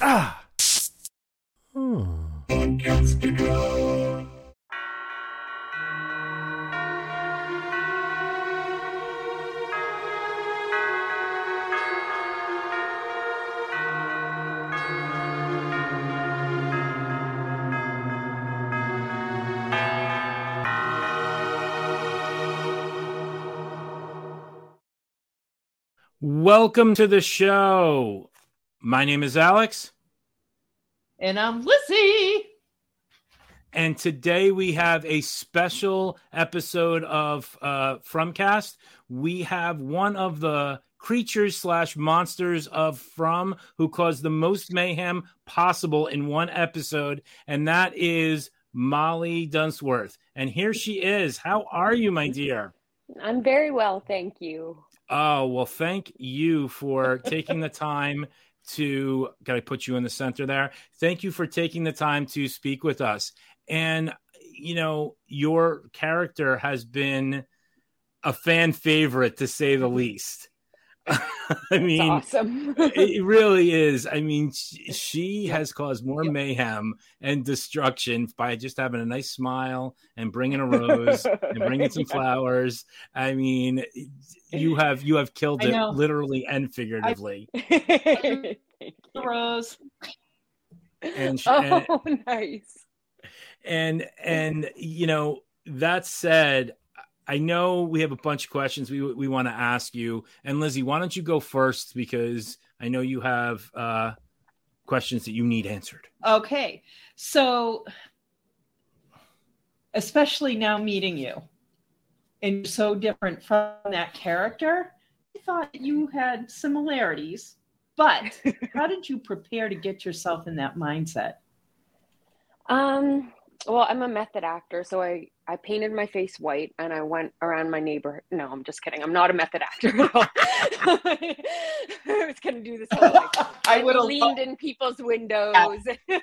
Ah. Welcome to the show. My name is Alex, And I'm Lizzie. and today we have a special episode of uh, Fromcast. We have one of the creatures slash monsters of From who caused the most mayhem possible in one episode, and that is Molly Dunsworth. And here she is. How are you, my dear? I'm very well, thank you. Oh, well, thank you for taking the time to. Got to put you in the center there. Thank you for taking the time to speak with us. And, you know, your character has been a fan favorite to say the least. I mean, awesome. it really is. I mean, she, she has caused more mayhem and destruction by just having a nice smile and bringing a rose and bringing some Yeah. flowers. I mean, you have you have killed it literally and figuratively. Thank. Rose. And, sh- and Oh, nice. and and you know that said i know we have a bunch of questions we we want to ask you and lizzie why don't you go first because i know you have uh questions that you need answered Okay. So, especially now meeting you, and so different from that character, I thought you had similarities. But how did you prepare to get yourself in that mindset? Um, well, I'm a method actor, so I I painted my face white and I went around my neighbor. No, I'm just kidding. I'm not a method actor at all. I was gonna do this whole like I would have leaned loved, in people's windows. No.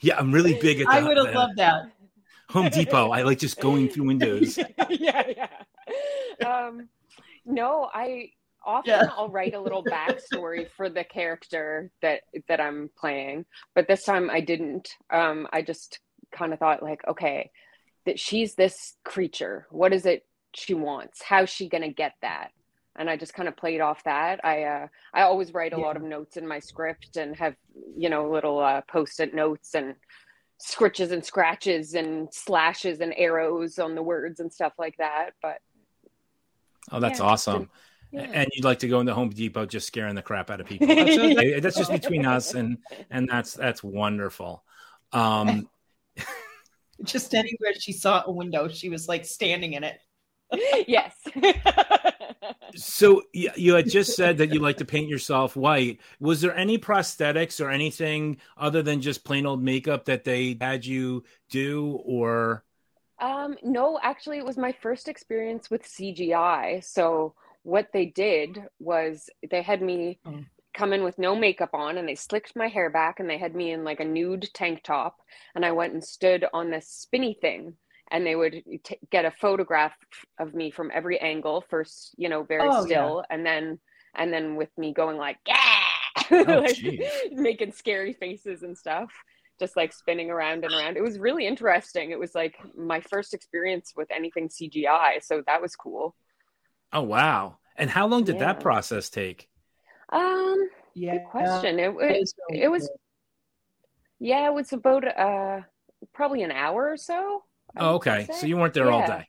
yeah i'm really big at that. I would have loved that. home depot i like just going through windows yeah, yeah. Um, no, I often Yeah. I'll write a little backstory for the character that that I'm playing, but this time I didn't. Um, I just kind of thought like, okay, that she's this creature. What is it she wants? How's she gonna get that? And I just kind of played off that. I uh, I always write a Yeah. lot of notes in my script and have you know little uh, post-it notes and scritches and scratches and slashes and arrows on the words and stuff like that. But oh that's Yeah, awesome yeah. and you'd like to go into home depot just scaring the crap out of people that's, okay. that's just between us and and that's that's wonderful um Just anywhere she saw a window, she was like standing in it. yes. So you had just said that you like to paint yourself white. Was there any prosthetics or anything other than just plain old makeup that they had you do, or um, no, actually, it was my first experience with CGI. So what they did was they had me Oh. Come in with no makeup on, and they slicked my hair back, and they had me in like a nude tank top, and I went and stood on this spinny thing. And they would t- get a photograph of me from every angle. First, you know, very Oh, still, and then, and then with me going like, yeah, Oh, like making scary faces and stuff just like spinning around and around it was really interesting it was like my first experience with anything cgi so that was cool oh wow! And how long did that process take? Um Yeah. good question it, It it, was really it was yeah it was about uh probably an hour or so Oh, okay. So you weren't there all day.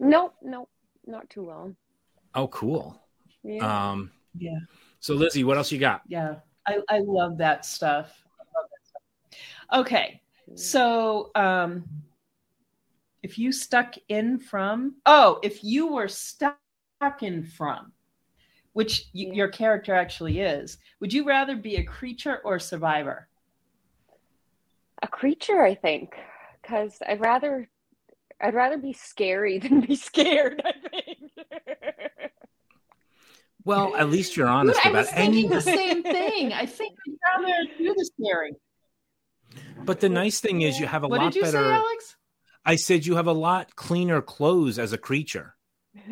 nope nope not too long Oh, cool. yeah Um, Yeah. so Lizzie, what else you got? Yeah, I, I love that stuff. I love that stuff. Okay, so um, if you stuck in from, oh, if you were stuck in from, which y- Yeah. your character actually is, would you rather be a creature or a survivor? a creature i think because i'd rather i'd rather be scary than be scared i think Well, at least you're honest I about was thinking And, the same thing. I think I'd rather do the scary. but the nice thing is you have a what lot did you better. say, Alex? I said you have a lot cleaner clothes as a creature.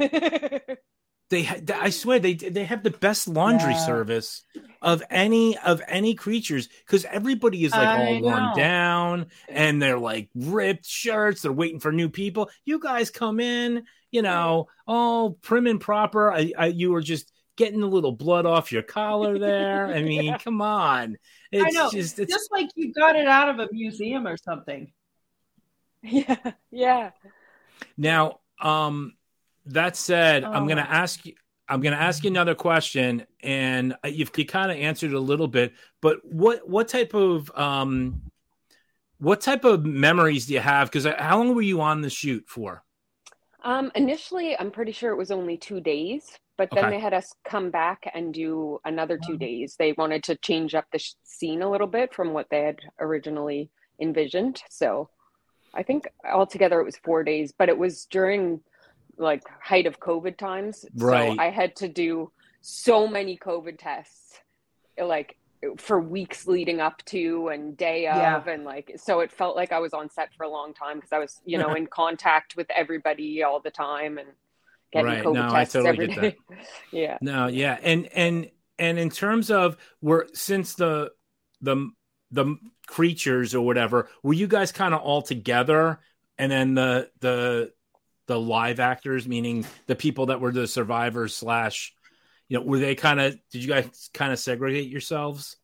they ha- I swear they they have the best laundry Yeah. service of any of any creatures because everybody is like I all worn down and they're like ripped shirts. They're waiting for new people. You guys come in, you know, all prim and proper. I, I you were just getting a little blood off your collar there. I mean, Yeah. come on. It's I know. just it's Just like you got it out of a museum or something. Yeah, yeah. Now, um, that said, I'm Oh. going to ask you. I'm going to ask you another question, and you've you kind of answered a little bit. But what what type of um, what type of memories do you have? Because how long were you on the shoot for? Um, initially, I'm pretty sure it was only two days, but then Okay. they had us come back and do another two days. They wanted to change up the sh- scene a little bit from what they had originally envisioned. So I think altogether it was four days, but it was during like height of COVID times. Right. So I had to do so many COVID tests, like for weeks leading up to and day of Yeah. and like so it felt like I was on set for a long time because I was you know in contact with everybody all the time and getting Right. COVID No, I tests totally every get day. yeah. No, yeah, and and and in terms of were since the the the creatures or whatever, were you guys kind of all together, and then the the the live actors, meaning the people that were the survivors slash, you know, were they kind of? Did you guys kind of segregate yourselves?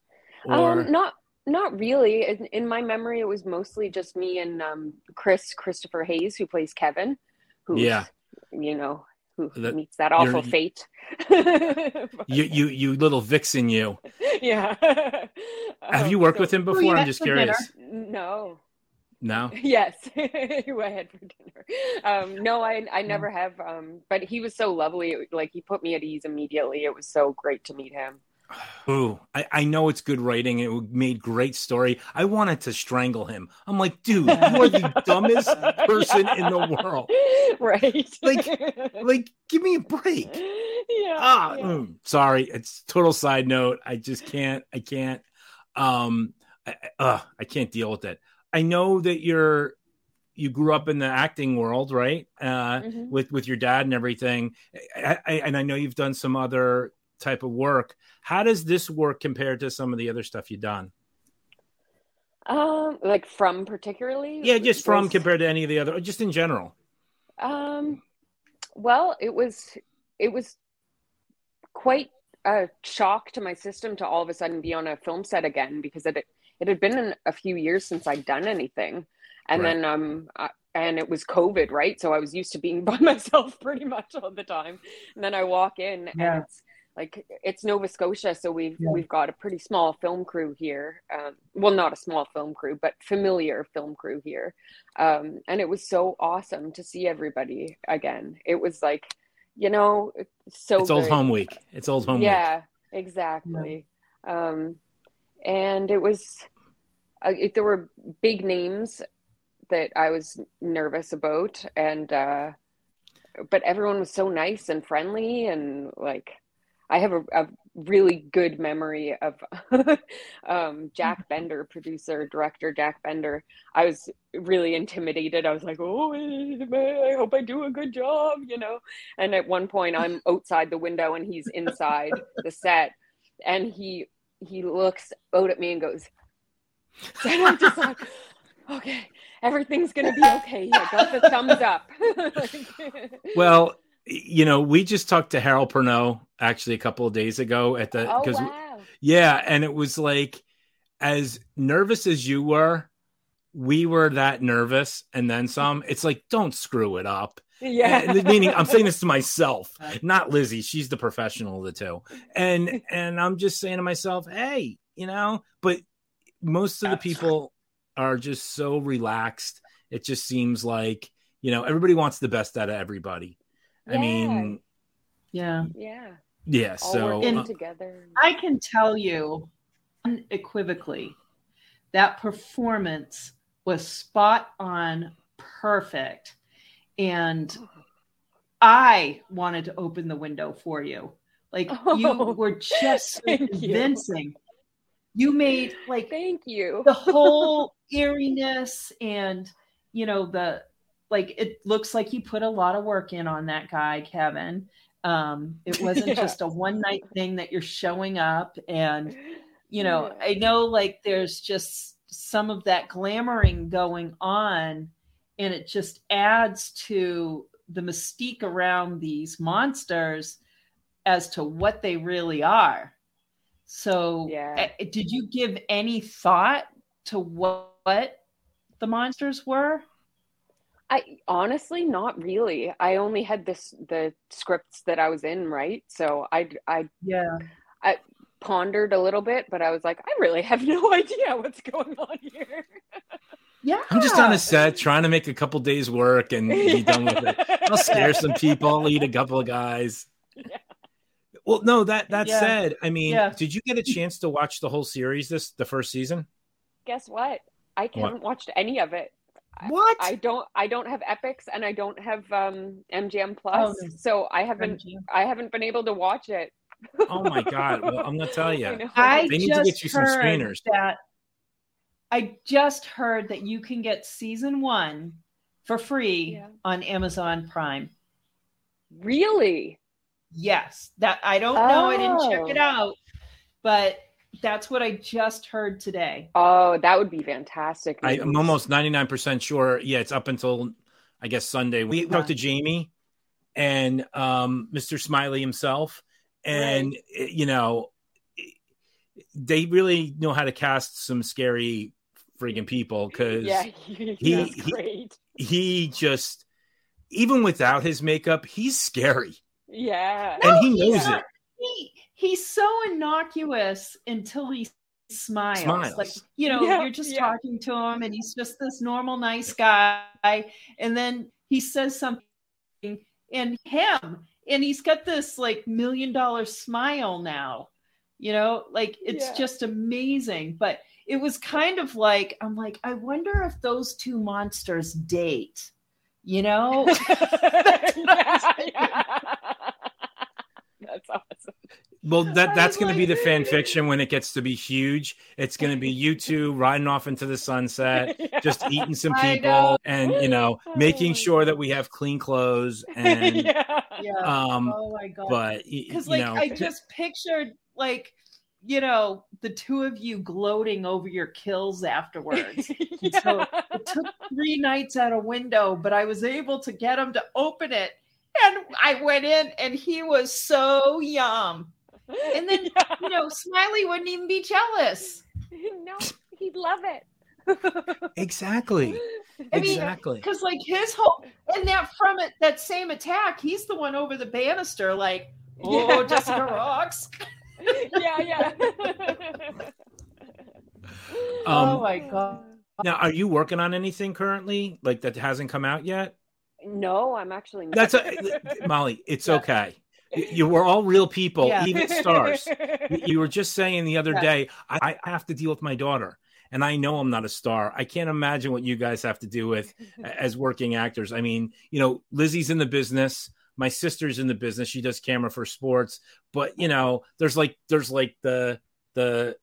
Or Um, not not really. In, in my memory, it was mostly just me and um, Chris Christopher Hayes, who plays Kevin, who Yeah. you know who That- meets that awful fate. you you you little vixen, you yeah. have Um, you worked so- with him you before? I'm just for dinner? curious. No. No, Yes, I had for dinner. Um, no, I I never have. Um, but he was so lovely. It- Like he put me at ease immediately. It was so great to meet him. Ooh, I, I know it's good writing. It made great story. I wanted to strangle him. I'm like, dude, you are the dumbest person in the world. Right. Like- Like, give me a break. yeah. Ah, yeah. mm, sorry. It's total side note. I just can't. I can't. Um, I, I- uh, I can't deal with it. I know that you're you grew up in the acting world, right? Uh, Mhm. with with your dad and everything. I, I, and I know you've done some other type of work. How does this work compared to some of the other stuff you've done? Um, like from particularly. Yeah, just from was- compared to any of the other, or just in general. Um, well, it was it was quite a shock to my system to all of a sudden be on a film set again because it it had been a few years since I'd done anything, and Right. then um. I, and it was COVID, right? So I was used to being by myself pretty much all the time. And then I walk in, Yeah. and it's like it's Nova Scotia, so we've Yeah. we've got a pretty small film crew here. Um, well, not a small film crew, but familiar film crew here. Um, and it was so awesome to see everybody again. It was like, you know, it's so it's old home week. It's old home week. yeah, exactly. Um, and it was, uh, it, there were big names that I was nervous about, and uh, but everyone was so nice and friendly, and like, I have a, a really good memory of um, Jack Bender, producer, director Jack Bender. I was really intimidated. I was like, oh, I hope I do a good job, you know. And at one point, I'm outside the window and he's inside the set, and he he looks out at me and goes, and I'm just like, okay, everything's gonna be okay. I got the thumbs up. Like- Well, you know, we just talked to Harold Perrineau actually a couple of days ago at the oh because wow, yeah, and it was like as nervous as you were, we were that nervous, and then some. It's like don't screw it up. Yeah, meaning I'm saying this to myself, not Lizzie. She's the professional of the two, and and I'm just saying to myself, hey, you know. But most of the people are just so relaxed. It just seems like you know everybody wants the best out of everybody. I Yeah. mean, Yeah. yeah, yeah. all So working uh, together. I can tell you unequivocally that performance was spot on perfect. And I wanted to open the window for you. Like you Oh, were just so thank you. convincing. You made like Thank you. the whole eeriness and you know the like it looks like you put a lot of work in on that guy kevin Um, it wasn't yeah. just a one night thing that you're showing up and you know, yeah. I know like there's just some of that glamoring going on and it just adds to the mystique around these monsters as to what they really are. So, yeah. Eh, did you give any thought to what, what the monsters were? I honestly not really. I only had this the scripts that I was in, right? So I I yeah. I pondered a little bit, but I was like, I really have no idea what's going on here. Yeah. I'm just on a set trying to make a couple days work and be done with it. I'll scare some people, I'll eat a couple of guys. Yeah. Well, no, that that yeah. said, I mean, yeah. did you get a chance to watch the whole series this the first season? Guess what? I haven't watched any of it. What? I, I, don't I don't have Epix and I don't have um MGM Plus. Oh, so I haven't MGM. I haven't been able to watch it. oh my god. Well, I'm gonna tell you. I, I they need to get you some screeners. That I just heard that you can get season one for free yeah. on Amazon Prime. Really? Yes. That I don't oh. know. I didn't check it oh. out, but that's what I just heard today. Oh, that would be fantastic. I, am almost 99% sure. Yeah, it's up until I guess Sunday. We yeah. talked to Jamie and um, Mr. Smiley himself, and right. you know, they really know how to cast some scary freaking people because yeah, he, he, he just even without his makeup, he's scary. Yeah, and he knows it. He, he's so innocuous until he smiles. smiles. Like you know, yeah, you're just yeah. talking to him, and he's just this normal, nice guy, and then he says something, and him, and he's got this like million dollar smile now. You know, like it's yeah. just amazing, but it was kind of like I'm like I wonder if those two monsters date. You know, that's, yeah, that's awesome. Well, that that's going to be the fan fiction when it gets to be huge. It's going to be you two riding off into the sunset, yeah. just eating some people, and you know, making sure that we have clean clothes. And yeah. um, oh my god! But because like know, I just pictured like you know the two of you gloating over your kills afterwards. yeah. So it took three nights at a window, but I was able to get him to open it. And I went in and he was so yum. And then, yeah. you know, Smiley wouldn't even be jealous. No, he'd love it. exactly. I exactly. Because like his whole and that from it that same attack, he's the one over the banister, like, oh, yeah. Jessica rocks. yeah, yeah. um, oh my god. Now, are you working on anything currently, like that hasn't come out yet? No, I'm actually. Not. That's a, Molly. It's yeah. okay you were all real people, yeah. even stars. you were just saying the other day, I, I, have to deal with my daughter, and I know I'm not a star. I can't imagine what you guys have to do with as working actors. I mean, you know, Lizzie's in the business. My sister's in the business. She does camera for sports, but you know, there's like there's like the the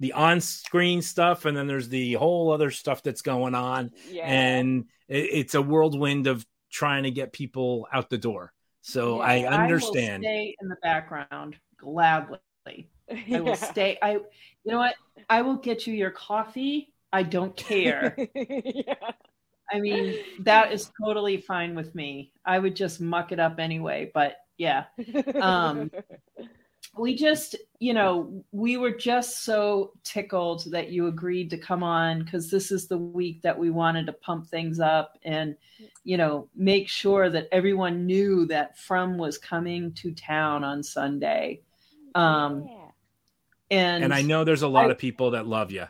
the on-screen stuff and then there's the whole other stuff that's going on yeah. and it, it's a whirlwind of trying to get people out the door so yeah, I understand. I stay in the background gladly. I will stay. I, you know what? I will get you your coffee. I don't care. yeah. I mean, that is totally fine with me. I would just muck it up anyway. But yeah, um, we just, you know, we were just so tickled that you agreed to come on because this is the week that we wanted to pump things up and, you know, make sure that everyone knew that From was coming to town on Sunday. Um, yeah. And and I know there's a lot I, of people that love you.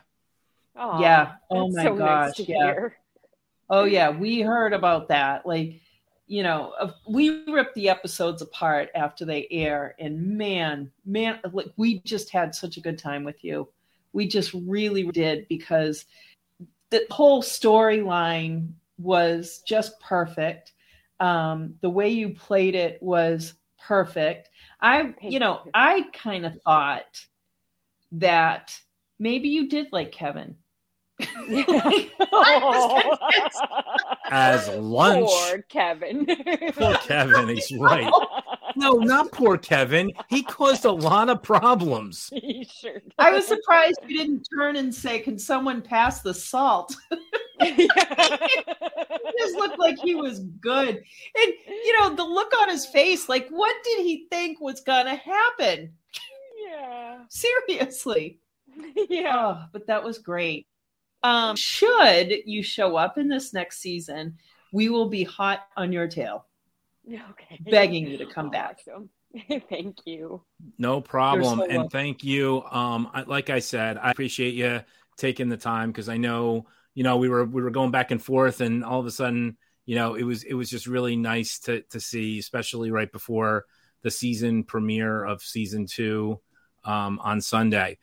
Aww, yeah. Oh my so gosh. Nice yeah. Hear. Oh yeah, we heard about that. Like you know, we rip the episodes apart after they air, and man, man, like we just had such a good time with you. We just really did because the whole storyline was just perfect. Um, the way you played it was perfect. I, you know, I kind of thought that maybe you did like Kevin As lunch. Poor Kevin. Poor Kevin, he's right. no, not poor Kevin. He caused a lot of problems. He sure did. I was surprised you didn't turn and say, "Can someone pass the salt?" he just looked like he was good, and you know the look on his face. Like, what did he think was gonna happen? yeah. Seriously. Yeah. Oh, but that was great. Um, should you show up in this next season, we will be hot on your tail, Okay. begging you to come back. Awesome. Thank you. No problem. so and welcome. thank you. Um, I, like I said, I appreciate you taking the time because I know, you know, we were we were going back and forth, and all of a sudden, you know, it was it was just really nice to to see, especially right before the season premiere of season two um, on Sunday.